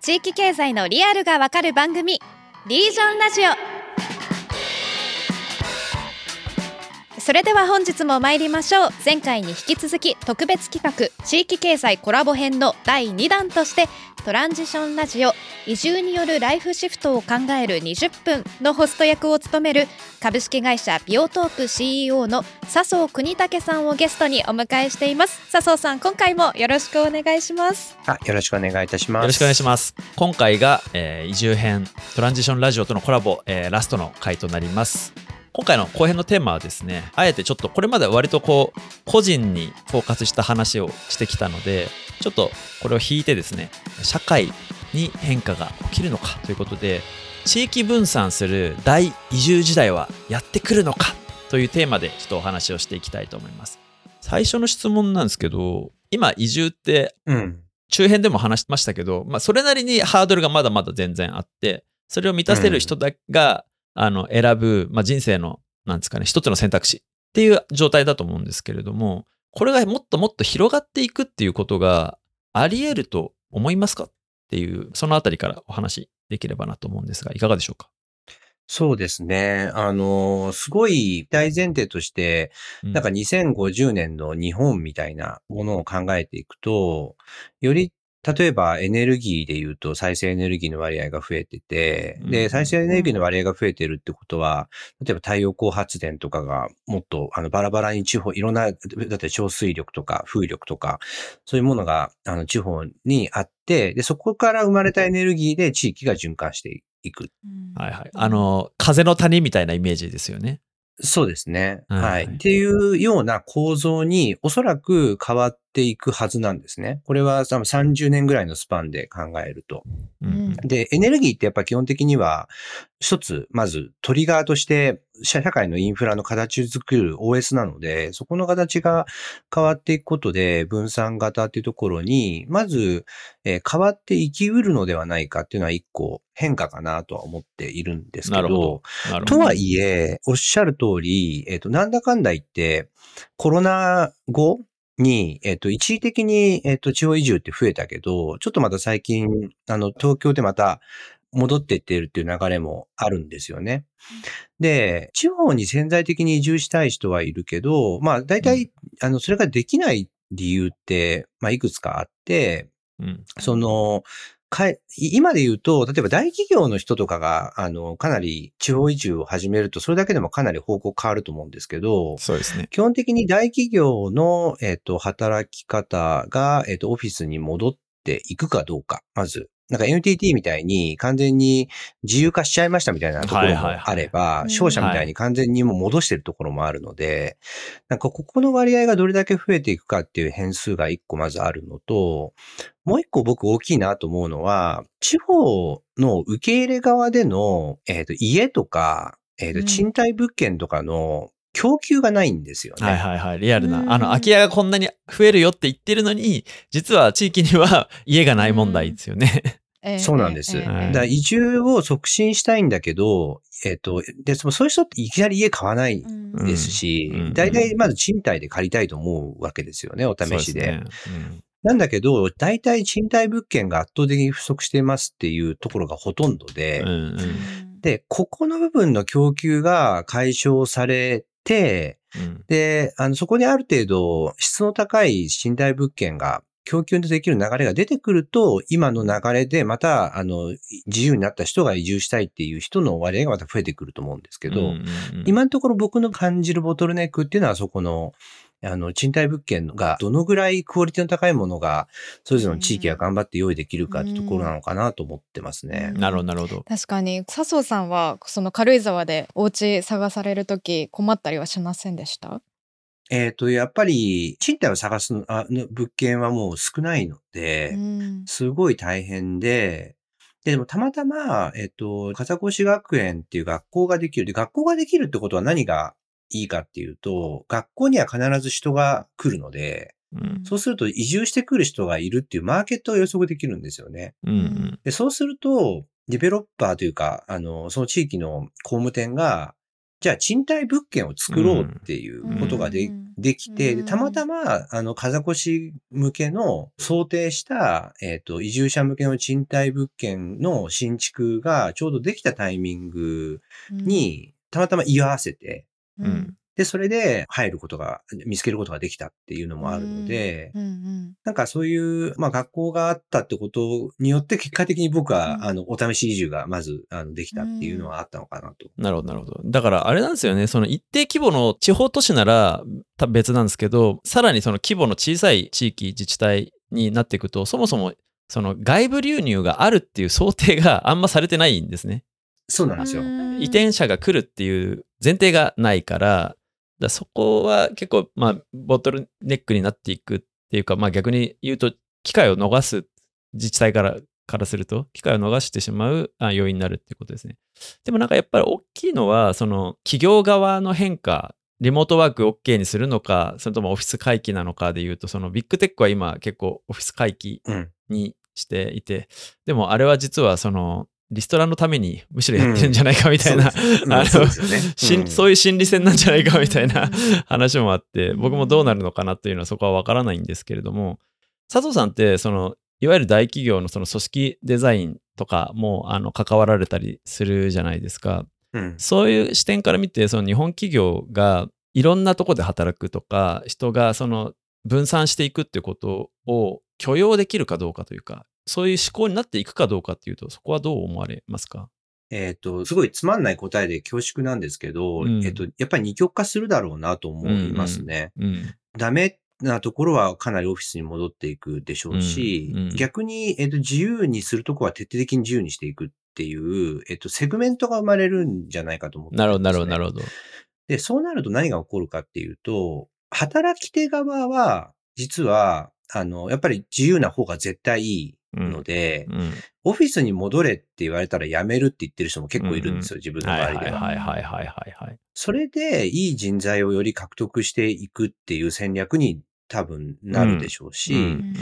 地域経済のリアルがわかる番組リージョンラジオ。それでは本日も参りましょう。前回に引き続き特別企画地域経済コラボ編の第2弾としてトランジションラジオ移住によるライフシフトを考える20分のホスト役を務める株式会社ビオトープ CEO の笹生国武さんをゲストにお迎えしています。笹生さん今回もよろしくお願いします。あよろしくお願いいたします。よろしくお願いします。今回が、えー移住編トランジションラジオとのコラボ、えーラストの回となります今回の後編のテーマはですねあえてちょっとこれまで割とこう個人にフォーカスした話をしてきたのでちょっとこれを引いてですね社会に変化が起きるのかということで地域分散する大移住時代はやってくるのかというテーマでちょっとお話をしていきたいと思います。最初の質問なんですけど今移住ってうん。中編でも話しましたけど、まあ、それなりにハードルがまだまだ全然あって、それを満たせる人だが、あの、選ぶ、まあ、人生の、なんですかね、一つの選択肢っていう状態だと思うんですけれども、これがもっともっと広がっていくっていうことがあり得ると思いますかっていう、そのあたりからお話できればなと思うんですが、いかがでしょうか？そうですね。あの、すごい大前提として、うんなんか2050年の日本みたいなものを考えていくと、より例えばエネルギーで言うと再生エネルギーの割合が増えてて、うんで、再生エネルギーの割合が増えてるってことは、例えば太陽光発電とかがもっとあのバラバラに地方、いろんな、だって小水力とか風力とか、そういうものがあの地方にあって、で、そこから生まれたエネルギーで地域が循環していく。はいはい。あの、風の谷みたいなイメージですよね。そうですね。はいはい。っていうような構造におそらく変わっていくはずなんですね。これは多分30年ぐらいのスパンで考えると。うんで、エネルギーってやっぱ基本的には、一つ、まずトリガーとして、社社会のインフラの形を作る OS なので、そこの形が変わっていくことで、分散型っていうところに、まず、えー変わっていきうるのではないかっていうのは一個変化かなとは思っているんですけど、ど。ど。とはいえ、おっしゃる通り、えっ、と、なんだかんだ言って、コロナ後に、えっ、と、一時的に、えっ、と、地方移住って増えたけど、ちょっとまた最近、あの、東京でまた戻っていっているっていう流れもあるんですよね。で、地方に潜在的に移住したい人はいるけど、まあ、大体、あの、それができない理由って、まあ、いくつかあって、うんその、今で言うと、例えば大企業の人とかが、あの、かなり地方移住を始めると、それだけでもかなり方向変わると思うんですけど、そうですね。基本的に大企業の、えっ、と、働き方が、えっ、と、オフィスに戻っていくかどうか、まず。なんか NTT みたいに完全に自由化しちゃいましたみたいなところもあれば、うん。商社みたいに完全にもう戻してるところもあるので、なんかここの割合がどれだけ増えていくかっていう変数が一個まずあるのと、もう一個僕大きいなと思うのは、地方の受け入れ側での、えっ、と、家とか、えっ、と、うん。賃貸物件とかの供給がないんですよね。はいはいはい。リアルうんな。あの、空き家がこんなに増えるよって言ってるのに、実は地域には家がない問題ですよね。えーそうなんです。だから移住を促進したいんだけど、えっ、と、で、そのそういう人っていきなり家買わないうんですし大体まず賃貸で借りたいと思うわけですよね、お試しで。なんだけど、大体賃貸物件が圧倒的に不足していますっていうところがほとんどで、うんうんうんで、ここの部分の供給が解消されて、うん。で、あの、そこにある程度質の高い賃貸物件が供給できる流れが出てくると、今の流れでまた、あの、自由になった人が移住したいっていう人の割合がまた増えてくると思うんですけど、うんうんうん。今のところ僕の感じるボトルネックっていうのはそこの、あの、賃貸物件がどのぐらいクオリティの高いものが、それぞれの地域が頑張って用意できるかってところなのかなと思ってますね。なるほどなるほど。確かに笹生さんはその軽井沢でお家探される時困ったりはしませんでした？えっ、と、やっぱり、賃貸を探すのあの物件はもう少ないので、うんすごい大変で、で、でもたまたま、えっと、風越学園っていう学校ができる。で、学校ができるってことは何がいいかっていうと、学校には必ず人が来るので、うん。そうすると移住してくる人がいるっていうマーケットを予測できるんですよね。うんうん。で、そうすると、ディベロッパーというか、あの、その地域の工務店が、じゃあ賃貸物件を作ろうっていうことがで,、うん。できて、たまたま、あの、風越向けの想定した、えっ、と、移住者向けの賃貸物件の新築がちょうどできたタイミングに、たまたま居合わせて、ううんで、それで入ることが、見つけることができたっていうのもあるので、うんうんなんかそういう、まあ学校があったってことによって結果的に僕は、うんあの、お試し移住がまず、あの、できたっていうのはあったのかなと。なるほど、なるほど。だからあれなんですよね、その一定規模の地方都市なら多分別なんですけど、さらにその規模の小さい地域、自治体になっていくと、そもそもその外部流入があるっていう想定があんまされてないんですね。そうなんですよ。うん移転者が来るっていう前提がないから、だそこは結構、まあ、ボトルネックになっていくっていうか、まあ逆に言うと、機会を逃す自治体からからすると、機会を逃してしまうあ要因になるっていうことですね。でもなんかやっぱり大きいのは、その企業側の変化、リモートワーク OK にするのか、それともオフィス回帰なのかで言うと、そのビッグテックは今結構オフィス回帰うん。にしていて、でもあれは実はそのリストラのためにむしろやってるんじゃないかみたいな、そういう心理戦なんじゃないかみたいな話もあって、僕もどうなるのかなっていうのはそこはわからないんですけれども、佐藤さんって、その、いわゆる大企業のその組織デザインとかもあの関わられたりするじゃないですか。うん。そういう視点から見て、その日本企業がいろんなとこで働くとか、人がその分散していくっていうことを許容できるかどうかというか、そういう思考になっていくかどうかっていうと、そこはどう思われますか？えっ、と、すごいつまんない答えで恐縮なんですけど、うんえっ、と、やっぱり二極化するだろうなと思いますね。うん。ダメなところはかなりオフィスに戻っていくでしょうし、うんうん逆に、えっ、と、自由にするとこは徹底的に自由にしていくっていう、えっ、と、セグメントが生まれるんじゃないかと思ってなるほど、なるほど、ど。なるほど。で、そうなると何が起こるかっていうと、働き手側は、実は、あの、やっぱり自由な方が絶対いいので、うん。オフィスに戻れって言われたら辞めるって言ってる人も結構いるんですよ、自分の周りでは。はいはいはいはいはい。それでいい人材をより獲得していくっていう戦略に多分なるでしょうし、うん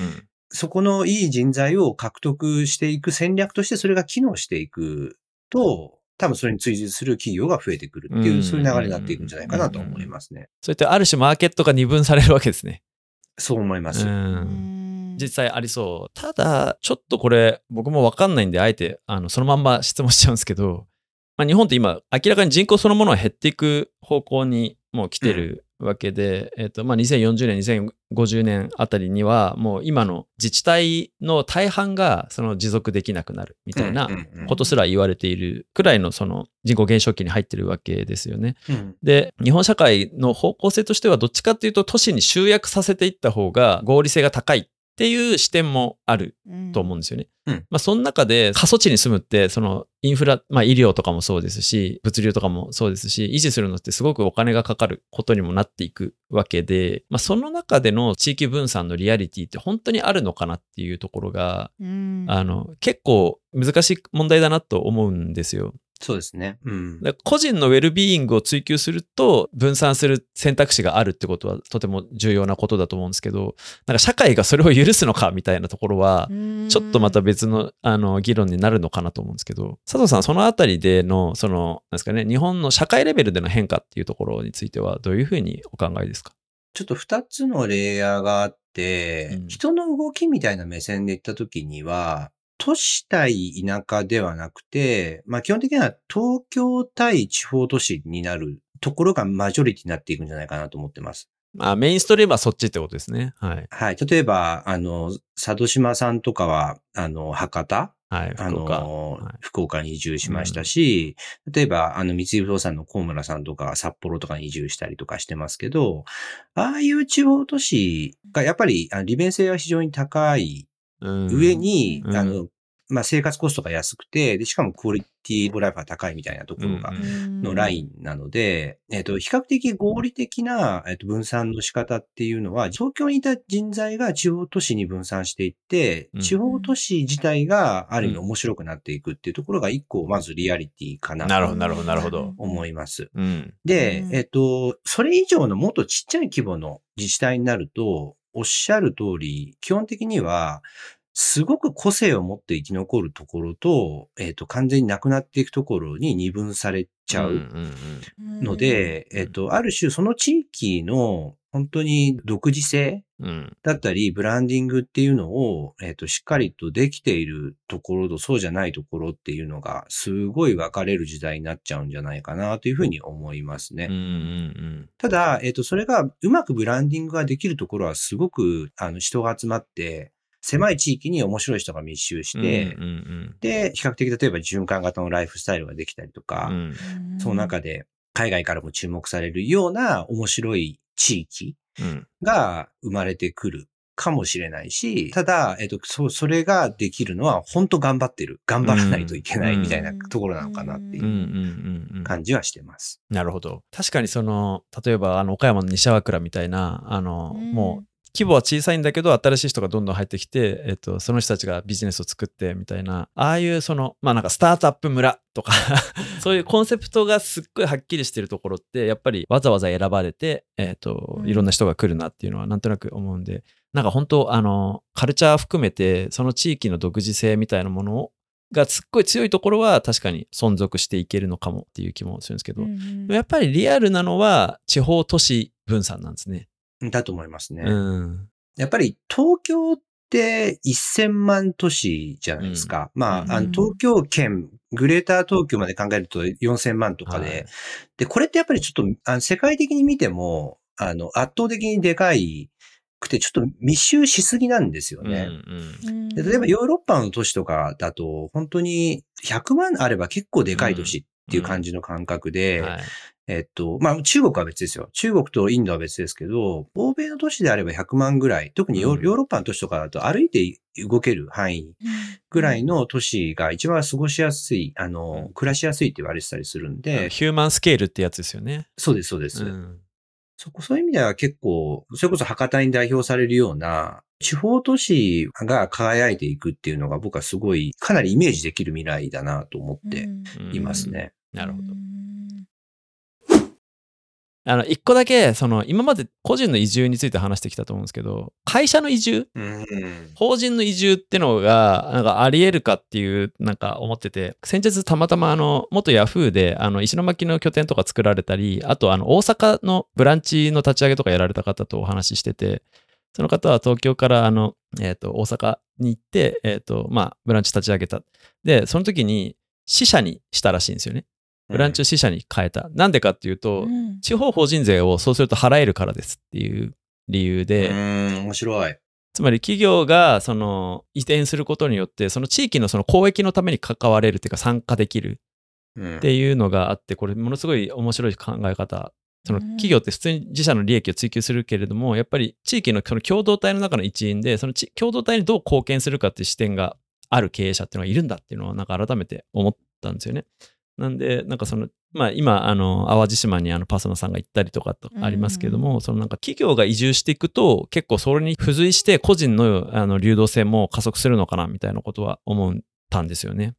そこのいい人材を獲得していく戦略としてそれが機能していくと、多分それに追随する企業が増えてくるっていう、うんそういう流れになっていくんじゃないかなと思いますね。そうやってある種マーケットが二分されるわけですね。そう思います。う。うんん実際ありそう。ただ、ちょっとこれ、僕もわかんないんで、あえて、あの、そのまんま質問しちゃうんですけど、まあ、日本って今、明らかに人口そのものは減っていく方向にもう来てるわけで、えっと、まあ、2040年、2050年あたりには、もう今の自治体の大半が、その持続できなくなるみたいなうんうんうんことすら言われているくらいの、その人口減少期に入ってるわけですよね。うんで、日本社会の方向性としては、どっちかっていうと、都市に集約させていった方が合理性が高いっていう視点もあると思うんですよね。うんまあ、その中で過疎地に住むって、そのインフラ、まあ、医療とかもそうですし、物流とかもそうですし、維持するのってすごくお金がかかることにもなっていくわけで、まあ、その中での地域分散のリアリティって本当にあるのかなっていうところが、うんあの、結構難しい問題だなと思うんですよ。そうですね。うん。個人のウェルビーイングを追求すると分散する選択肢があるってことはとても重要なことだと思うんですけどなんか社会がそれを許すのかみたいなところはちょっとまた別のあの議論になるのかなと思うんですけど佐藤さんそのあたりでのそのなんですかね日本の社会レベルでの変化っていうところについてはどういうふうにお考えですか？ちょっと二つのレイヤーがあって、うん人の動きみたいな目線で言ったときには、都市対田舎ではなくて、まあ基本的には東京対地方都市になるところがマジョリティになっていくんじゃないかなと思ってます。あメインストリームはそっちってことですね。はい。はい。例えば、あの、佐渡島さんとかは、あの、博多？はいあ福岡。の、はい。福岡に移住しましたし、例えば、あの、三井不動産の高村さんとかは札幌とかに移住したりとかしてますけど、ああいう地方都市がやっぱり利便性が非常に高いうん上に、うん。あの、まあ、生活コストが安くて、で、しかもクオリティオブライフが高いみたいなところが、うん。のラインなので、えっと、比較的合理的な、えっと、分散の仕方っていうのは、東京にいた人材が地方都市に分散していってうん、地方都市自体がある意味面白くなっていくっていうところが一個、まずリアリティかなとなるほどなるほどなるほど。思います。うん。でう、ん。えっと、それ以上のもっとちっちゃい規模の自治体になると、おっしゃる通り、基本的には、すごく個性を持って生き残るところと、えっ、と、完全になくなっていくところに二分されちゃうんうので、えっ、と、ある種その地域の本当に独自性うん。うんだったり、ブランディングっていうのを、えっ、と、しっかりとできているところとそうじゃないところっていうのが、すごい分かれる時代になっちゃうんじゃないかなというふうに思いますね。うんうんただ、えっ、と、それがうまくブランディングができるところはすごく、あの、人が集まって、狭い地域に面白い人が密集して、うんうんで、比較的例えば循環型のライフスタイルができたりとか、うん。その中で海外からも注目されるような面白い地域うん。が生まれてくるかもしれないし、ただ、えっと、そ、それができるのは本当頑張ってる。頑張らないといけないみたいなところなのかなっていうんうんううんうん。感じはしてます。なるほど。確かにその、例えば、あの、岡山の西和倉みたいな、あの、うん。もう、規模は小さいんだけど、新しい人がどんどん入ってきて、えっと、その人たちがビジネスを作ってみたいな、ああいうその、まあなんかスタートアップ村とか、そういうコンセプトがすっごいはっきりしてるところって、やっぱりわざわざ選ばれて、えっとう、ん。いろんな人が来るなっていうのはなんとなく思うんで、なんか本当、あの、カルチャー含めて、その地域の独自性みたいなものをがすっごい強いところは確かに存続していけるのかもっていう気もするんですけど、でもやっぱりリアルなのは地方都市分散なんですね。だと思いますね。うん。やっぱり東京って1000万都市じゃないですか。まうんあ、あの東京圏、グレーター東京まで考えると4000万とかで、はいで、これってやっぱりちょっとあの世界的に見ても、あの、圧倒的にでかいくて、ちょっと密集しすぎなんですようんね。うんで例えばヨーロッパの都市とかだと、本当に100万あれば結構でかい都市っていう感じの感覚で、はいえっと、まあ中国は別ですよ。中国とインドは別ですけど、欧米の都市であれば100万ぐらい、特にヨーロッパの都市とかだと歩いて動ける範囲ぐらいの都市が一番過ごしやすい、あの、うん暮らしやすいって言われてたりするんで、ヒューマンスケールってやつですよね。そうです、そうです。うんそこ、そういう意味では結構、それこそ博多に代表されるような、地方都市が輝いていくっていうのが僕はすごい、かなりイメージできる未来だなと思ってうんいますね。なるほど。ど。あの、一個だけ、その、今まで個人の移住について話してきたと思うんですけど、会社の移住？うん。法人の移住ってのが、なんかあり得るかっていう、なんか思ってて、先日たまたまあの、元ヤフーで、あの、石巻の拠点とか作られたり、あとあの、大阪のブランチの立ち上げとかやられた方とお話ししてて、その方は東京からあの、えっ、と、大阪に行って、えっ、と、まあ、ブランチ立ち上げた。で、その時に、死者にしたらしいんですよね。ブランチを死者に変えた。なんでかっていうと、うん地方法人税をそうすると払えるからですっていう理由で、うん、面白い。つまり企業がその移転することによって、その地域のその公益のために関われるっていうか参加できるうんっていうのがあって、これものすごい面白い考え方。そのうん企業って普通に自社の利益を追求するけれども、やっぱり地域のその共同体の中の一員で、そのち共同体にどう貢献するかっていう視点がある経営者っていうのがいるんだっていうのをなんか改めて思ったんですよね。なんで、なんかその、まあ今、あの、淡路島にあのパソナさんが行ったりとかとありますけども、そのなんか企業が移住していくと、結構それに付随して個人のあの流動性も加速するのかなみたいなことは思ったんですよね。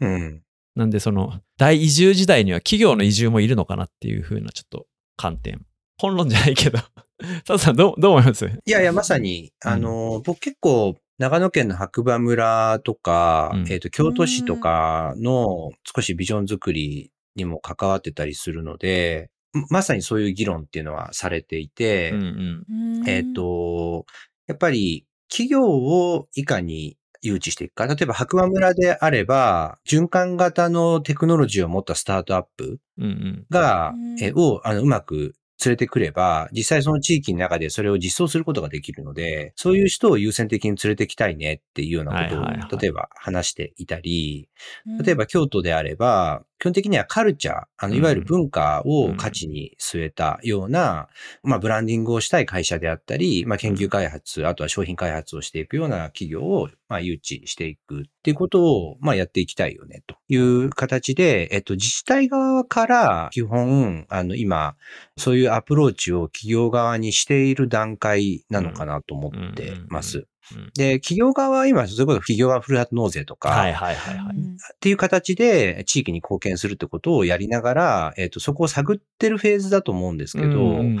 うん。なんでその大移住時代には企業の移住もいるのかなっていう風なちょっと観点。本論じゃないけど。佐藤さんどうどう思います？いやいや、まさに、あの、僕結構、長野県の白馬村とか、うんえっ、と、京都市とかの少しビジョン作りにも関わってたりするので、まさにそういう議論っていうのはされていて、うんうん。えっ、と、やっぱり企業をいかに誘致していくか。例えば白馬村であれば、循環型のテクノロジーを持ったスタートアップうんうん。が、うんえを、あの、うまく連れてくれば、実際その地域の中でそれを実装することができるので、そういう人を優先的に連れてきたいねっていうようなことを、例えば話していたり、うん。例えば京都であれば、基本的にはカルチャー、あの、うん。いわゆる文化を価値に据えたような、まあ、ブランディングをしたい会社であったり、まあ、研究開発、あとは商品開発をしていくような企業を、まあ、誘致していくっていうことを、まあ、やっていきたいよね、という形で、えっと、自治体側から基本、あの、今、そういうアプローチを企業側にしている段階なのかなと思ってます。うんで、企業側は今、それこそ企業側ふるさと納税とか、はいはいはいはい。っていう形で地域に貢献するってことをやりながら、えっ、と、そこを探ってるフェーズだと思うんですけど、うんうんうん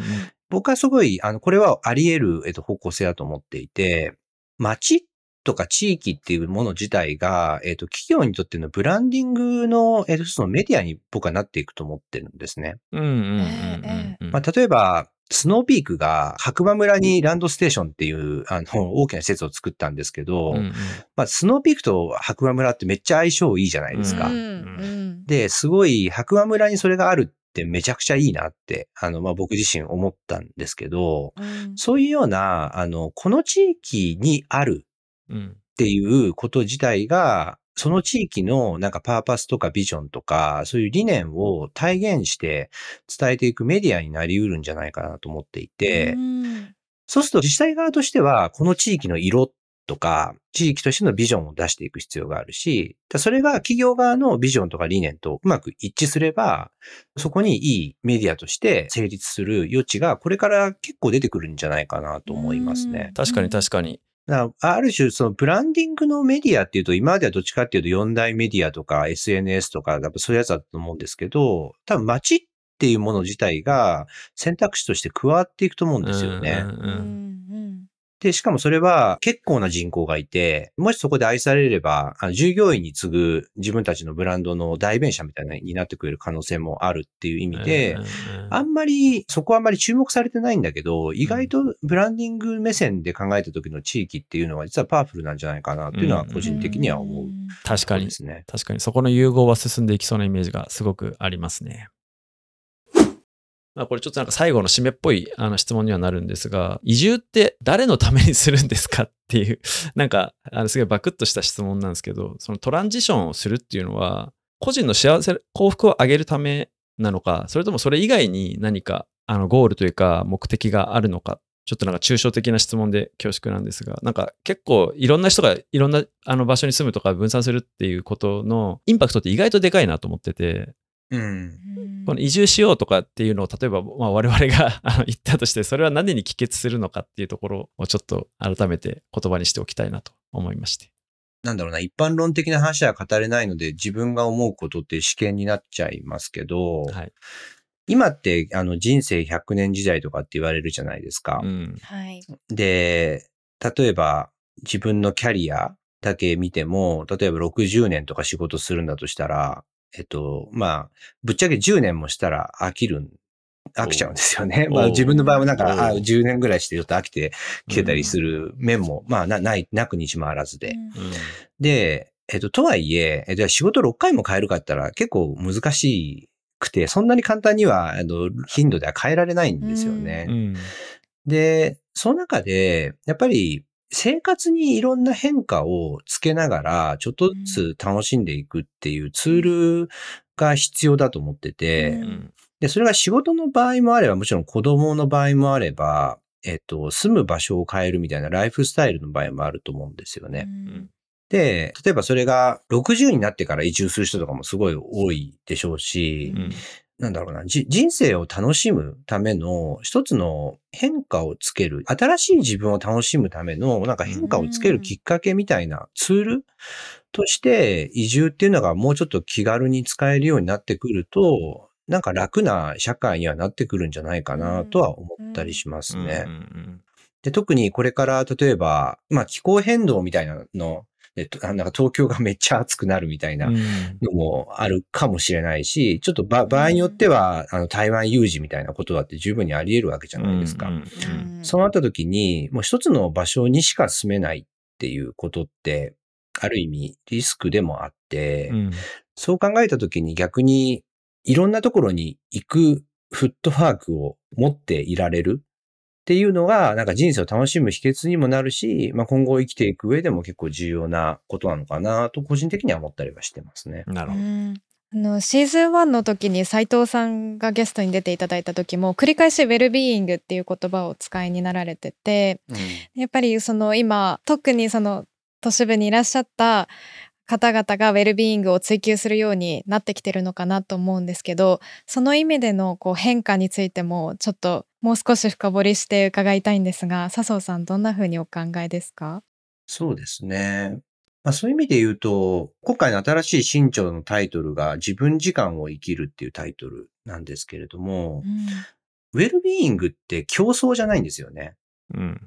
僕はすごい、あの、これはあり得る、えっ、と、方向性だと思っていて、街とか地域っていうもの自体が、えっ、と、企業にとってのブランディングの、えっ、と、そのメディアに僕はなっていくと思ってるんですね。うんうんうんうんうん。まあ、例えば、スノーピークが白馬村にランドステーションっていう、あの、大きな施設を作ったんですけど、うんうん。まあ、スノーピークと白馬村ってめっちゃ相性いいじゃないですか。うんうん。で、すごい白馬村にそれがあるってめちゃくちゃいいなって、あの、まあ、僕自身思ったんですけど、うん。そういうような、あの、この地域にあるうん。っていうこと自体が、その地域のなんかパーパスとかビジョンとか、そういう理念を体現して伝えていくメディアになり得るんじゃないかなと思っていて、うんそうすると自治体側としては、この地域の色とか、地域としてのビジョンを出していく必要があるし、だそれが企業側のビジョンとか理念とうまく一致すれば、そこにいいメディアとして成立する余地がこれから結構出てくるんじゃないかなと思いますね。確かに確かに。ある種、そのブランディングのメディアっていうと、今まではどっちかっていうと4大メディアとか SNS とか、そういうやつだと思うんですけど、多分街っていうもの自体が選択肢として加わっていくと思うんですよね。うんうんうんで、しかもそれは結構な人口がいて、もしそこで愛されれば、あの従業員に次ぐ自分たちのブランドの代弁者みたいなになってくれる可能性もあるっていう意味で、あんまり、そこはあんまり注目されてないんだけど、意外とブランディング目線で考えた時の地域っていうのは実はパワフルなんじゃないかなっていうのは個人的には思う。確かにで。すね。確かにそこの融合は進んでいきそうなイメージがすごくありますね。まあこれちょっとなんか最後の締めっぽいあの質問にはなるんですが、移住って誰のためにするんですかっていう、なんかあのすごいバクッとした質問なんですけど、そのトランジションをするっていうのは、個人の幸せ、幸福を上げるためなのか、それともそれ以外に何かあのゴールというか目的があるのか、ちょっとなんか抽象的な質問で恐縮なんですが、なんか結構いろんな人がいろんなあの場所に住むとか分散するっていうことのインパクトって意外とでかいなと思ってて、うん。この移住しようとかっていうのを例えばまあ我々が 言ったとして、それは何に帰結するのかっていうところをちょっと改めて言葉にしておきたいなと思いまして。なんだろうな、一般論的な話は語れないので、自分が思うことって試験になっちゃいますけど、はい。今ってあの人生100年時代とかって言われるじゃないですか。うん。はい。で、例えば自分のキャリアだけ見ても、例えば60年とか仕事するんだとしたら、えっと、まあ、ぶっちゃけ10年もしたら飽きるん、飽きちゃうんですよね。お まあ自分の場合もなんおか、あう10年ぐらいしてちょっと飽きてきてたりする面も、まあな、ない、なくにしもあらずで。うんで、えっと、とはいえ、えっと、仕事6回も変えるかって言ったら結構難しくて、そんなに簡単には、あの、頻度では変えられないんですよね。うん。で、その中で、やっぱり生活にいろんな変化をつけながら、ちょっとずつ楽しんでいくっていうツールが必要だと思ってて、で、それが仕事の場合もあれば、もちろん子供の場合もあれば、えっと、住む場所を変えるみたいなライフスタイルの場合もあると思うんですよね。うんで、例えばそれが60になってから移住する人とかもすごい多いでしょうし、うんなんだろうな、じ人生を楽しむための一つの変化をつける、新しい自分を楽しむためのなんか変化をつけるきっかけみたいなツールとして移住っていうのがもうちょっと気軽に使えるようになってくると、なんか楽な社会にはなってくるんじゃないかなとは思ったりしますね。で特にこれから例えば、まあ気候変動みたいなの、えっと、あ なんか東京がめっちゃ暑くなるみたいなうん。のもあるかもしれないし、ちょっと場場合によっては、あの、台湾有事みたいなことだって十分にあり得るわけじゃないですか。うんうん。うん。そうなった時に、もう一つの場所にしか住めないっていうことって、ある意味リスクでもあって、うん。そう考えた時に逆にいろんなところに行くフットワークを持っていられるっていうのが、なんか人生を楽しむ秘訣にもなるし、まあ、今後生きていく上でも結構重要なことなのかなと個人的には思ったりはしてますね。なるほど。うんあのシーズン1の時に斉藤さんがゲストに出ていただいた時も繰り返しウェルビーイングっていう言葉をお使いになられててやっぱりその今特にその都市部にいらっしゃった方々がウェルビーイングを追求するようになってきてるのかなと思うんですけどその意味でのこう変化についてもちょっともう少し深掘りして伺いたいんですが笹生さんどんな風にお考えですか？そうですね。まあ、そういう意味で言うと、今回の新しい新潮のタイトルが自分時間を生きるっていうタイトルなんですけれども、ウェルビーイングって競争じゃないんですよね。うん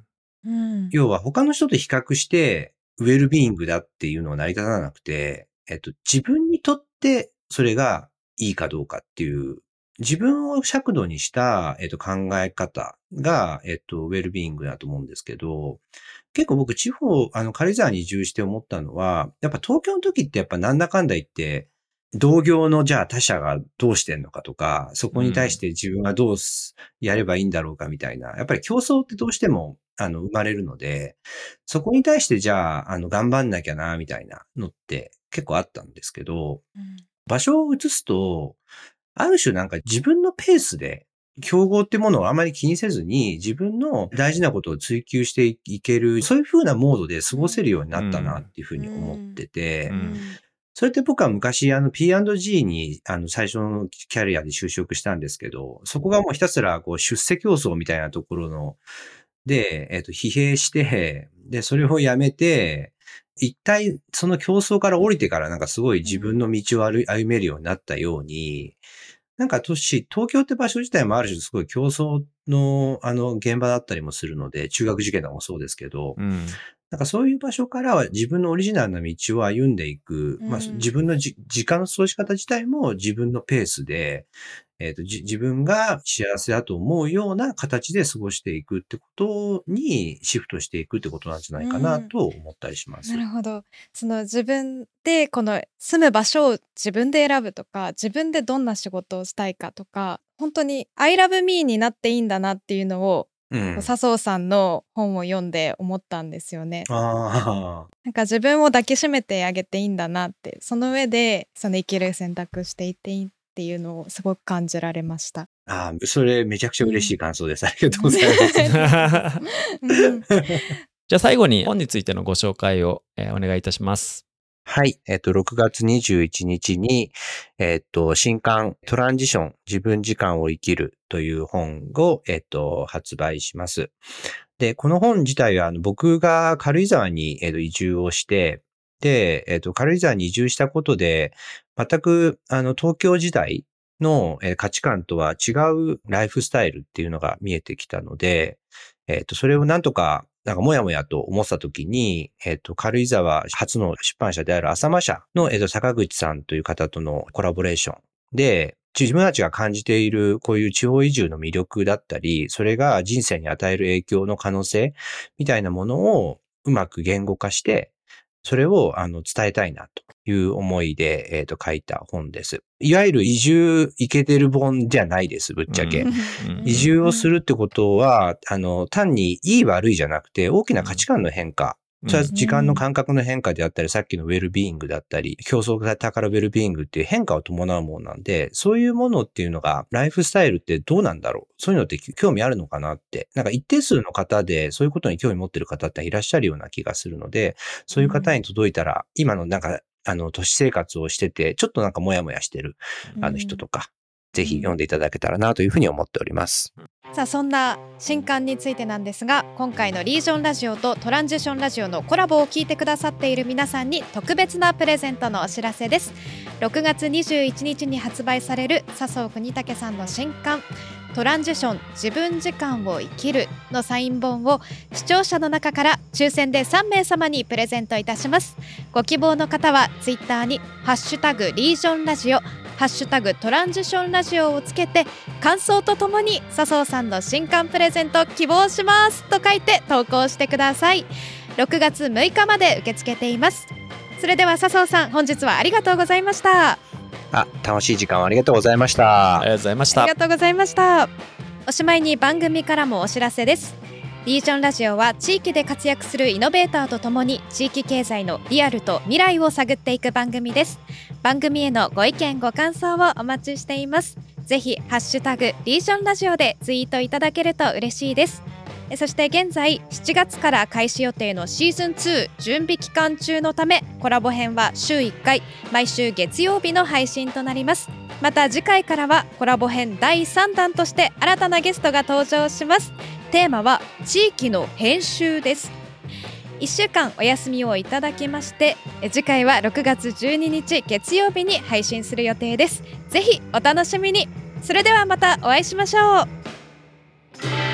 うん要は他の人と比較して、ウェルビーイングだっていうのは成り立たなくて、えっと、自分にとってそれがいいかどうかっていう、自分を尺度にした、えっと、考え方が、えっと、ウェルビーイングだと思うんですけど、結構僕、地方、あの、軽井沢に移住して思ったのは、やっぱ東京の時ってやっぱなんだかんだ言って、同業のじゃあ他社がどうしてんのかとか、そこに対して自分はどうすやればいいんだろうかみたいな、やっぱり競争ってどうしても、あの、生まれるので、そこに対してじゃあ、あの、頑張んなきゃな、みたいなのって結構あったんですけど、場所を移すと、ある種なんか自分のペースで、競合ってものをあまり気にせずに自分の大事なことを追求していける、そういう風なモードで過ごせるようになったなっていうふうに思ってて、うん。それって僕は昔あの P&G にあの最初のキャリアで就職したんですけど、そこがもうひたすらこう出世競争みたいなところの、で、えっ、と、疲弊して、で、それをやめて、一体その競争から降りてからなんかすごい自分の道を歩歩めるようになったように、なんか都市、東京って場所自体もある種すごい競争のあの現場だったりもするので、中学受験とかもそうですけど、うん。なんかそういう場所からは自分のオリジナルな道を歩んでいく、まあうん。自分のじ時間の過ごし方自体も自分のペースで、えっ、と、じ自分が幸せだと思うような形で過ごしていくってことにシフトしていくってことなんじゃないかなと思ったりします。なるほどその自分でこの住む場所を自分で選ぶとか自分でどんな仕事をしたいかとか本当に「I love me」になっていいんだなっていうのを、うん。笹生さんの本を読んで思ったんですよね。なんか自分を抱きしめてあげていいんだなってその上でその生きる選択していっていいっていうのをすごく感じられました。ああ、それめちゃくちゃ嬉しい感想です。ありがとうございます。うん じゃあ最後に本についてのご紹介を、えーお願いいたします。はい。えっ、と、6月21日に、えっ、と、新刊トランジション自分時間を生きるという本を、えっ、と、発売します。で、この本自体は、あの、僕が軽井沢に、えーと移住をして、で、えっ、と、軽井沢に移住したことで、全く、あの、東京時代の、価値観とは違うライフスタイルっていうのが見えてきたので、えっ、と、それをなんとか、なんかもやもやと思った時に、えっ、と、軽井沢初の出版社である浅間社の、えっ、と、坂口さんという方とのコラボレーションで、自分たちが感じているこういう地方移住の魅力だったり、それが人生に与える影響の可能性みたいなものをうまく言語化して、それをあの伝えたいなと。いう思いで、えっ、と、書いた本です。いわゆる移住イケてる本じゃないです、ぶっちゃけ。うん移住をするってことは、あの、単にいい悪いじゃなくて、大きな価値観の変化。それは時間の感覚の変化であったり、さっきのウェルビーイングだったり、競争型からウェルビーイングっていう変化を伴うものなんで、そういうものっていうのが、ライフスタイルってどうなんだろう？そういうのって興味あるのかなって。なんか一定数の方で、そういうことに興味持ってる方っていらっしゃるような気がするので、そういう方に届いたら、今のなんか、あの、都市生活をしてて、ちょっとなんかモヤモヤしてる、あの人とか、ぜひ読んでいただけたらなというふうに思っております。さあそんな新刊についてなんですが今回のリージョンラジオとトランジションラジオのコラボを聞いてくださっている皆さんに特別なプレゼントのお知らせです。6月21日に発売される笹生国武さんの新刊トランジション自分時間を生きるのサイン本を視聴者の中から抽選で3名様にプレゼントいたします。ご希望の方はツイッターにハッシュタグリージョンラジオハッシュタグトランジションラジオをつけて感想とともに笹生さんの新刊プレゼント希望しますと書いて投稿してください。6月6日まで受け付けています。それでは笹生さん本日はありがとうございました。あ、楽しい時間をありがとうございました。ありがとうございました。あり。がとうございました。おしまいに番組からもお知らせです。リージョンラジオは地域で活躍するイノベーターとともに地域経済のリアルと未来を探っていく番組です。番組へのご意見ご感想をお待ちしています。ぜひハッシュタグリージョンラジオでツイートいただけると嬉しいです。えそして現在7月から開始予定のシーズン2準備期間中のためコラボ編は週1回毎週月曜日の配信となります。また次回からはコラボ編第3弾として新たなゲストが登場します。テーマは地域の編集です。1週間お休みをいただきまして次回は6月12日月曜日に配信する予定です。ぜひお楽しみに。それではまたお会いしましょう。